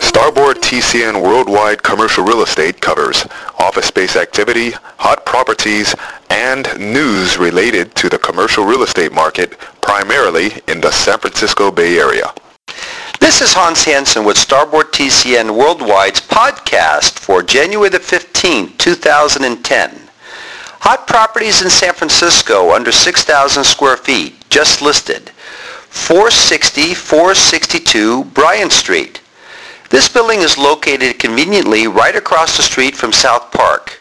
Starboard TCN Worldwide Commercial Real Estate covers office space activity, hot properties, and news related to the commercial real estate market, primarily in the San Francisco Bay Area. This is Hans Hansen with Starboard TCN Worldwide's podcast for January the 15th, 2010. Hot properties in San Francisco under 6,000 square feet, just listed. 460, 462 Bryant Street. This building is located conveniently right across the street from South Park.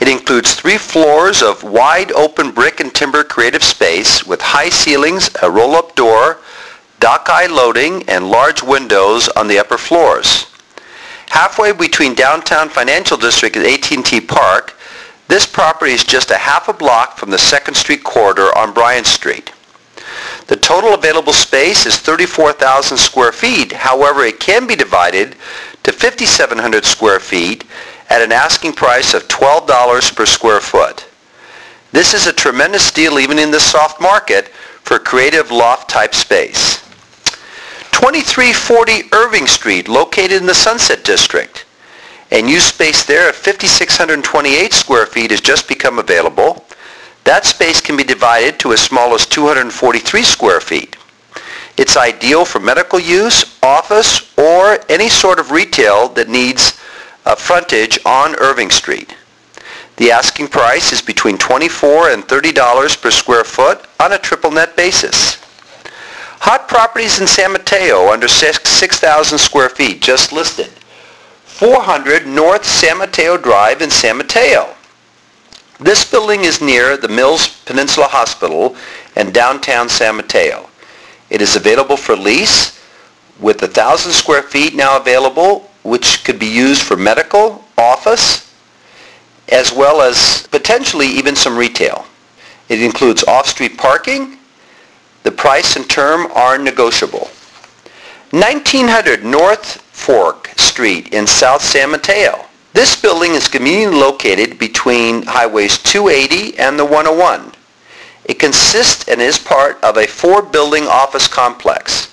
It includes three floors of wide open brick and timber creative space with high ceilings, a roll-up door, dock-high loading, and large windows on the upper floors. Halfway between downtown financial district and AT&T Park, this property is just a half a block from the 2nd Street corridor on Bryant Street. The total available space is 34,000 square feet. However, it can be divided to 5,700 square feet at an asking price of $12 per square foot. This is a tremendous deal even in this soft market for creative loft type space. 2340 Irving Street, located in the Sunset District. And use space there of 5,628 square feet has just become available. That space can be divided to as small as 243 square feet. It's ideal for medical use, office, or any sort of retail that needs a frontage on Irving Street. The asking price is between 24 and $30 per square foot on a triple net basis. Hot properties in San Mateo under 6,000 square feet just listed. 400 North San Mateo Drive in San Mateo. This building is near the Mills Peninsula Hospital and downtown San Mateo. It is available for lease with 1,000 square feet now available, which could be used for medical, office, as well as potentially even some retail. It includes off-street parking. The price and term are negotiable. 1900 North Fork Street in South San Mateo. This building is conveniently located between highways 280 and the 101. It consists and is part of a four-building office complex.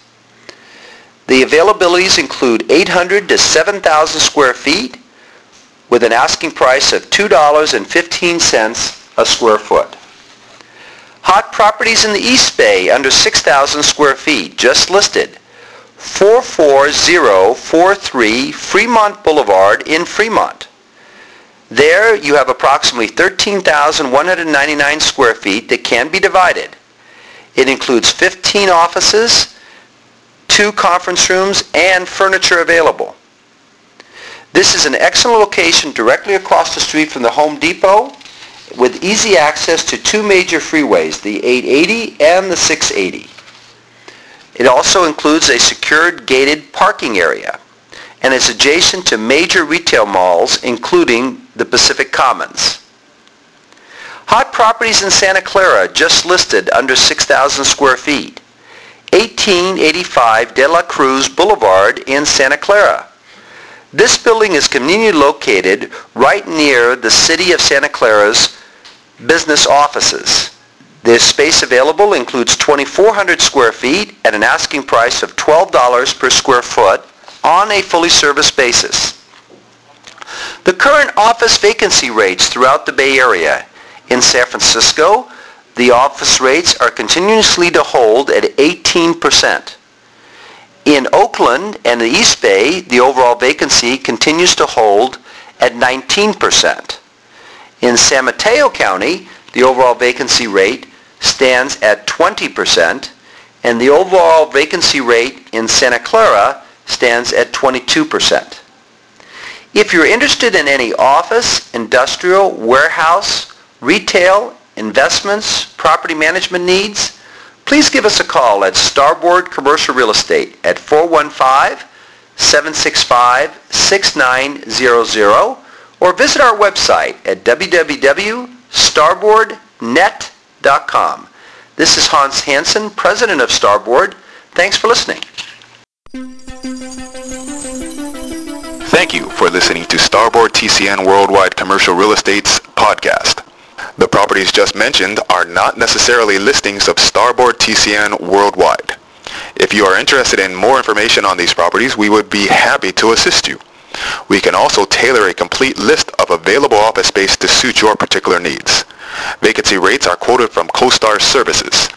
The availabilities include 800 to 7,000 square feet with an asking price of $2.15 a square foot. Hot properties in the East Bay under 6,000 square feet, just listed. 44043 Fremont Boulevard in Fremont. There you have approximately 13,199 square feet that can be divided. It includes 15 offices, two conference rooms, and furniture available. This is an excellent location directly across the street from the Home Depot with easy access to two major freeways, the 880 and the 680. It also includes a secured gated parking area and is adjacent to major retail malls including the Pacific Commons. Hot properties in Santa Clara just listed under 6,000 square feet. 1885 De La Cruz Boulevard in Santa Clara. This building is conveniently located right near the City of Santa Clara's business offices. The space available includes 2,400 square feet at an asking price of $12 per square foot on a fully serviced basis. The current office vacancy rates throughout the Bay Area. In San Francisco, the office rates are continuously to hold at 18%. In Oakland and the East Bay, the overall vacancy continues to hold at 19%. In San Mateo County, the overall vacancy rate stands at 20%, and the overall vacancy rate in Santa Clara stands at 22%. If you're interested in any office, industrial, warehouse, retail, investments, property management needs, please give us a call at Starboard Commercial Real Estate at 415-765-6900 or visit our website at www.starboardnet.com this is Hans Hansen, President of Starboard. Thanks for listening. Thank you for listening to Starboard TCN Worldwide Commercial Real Estate's podcast. The properties just mentioned are not necessarily listings of Starboard TCN Worldwide. If If you are interested in more information on these properties, we would be happy to assist you. We can also tailor a complete list of available office space to suit your particular needs. Vacancy rates are quoted from CoStar Services.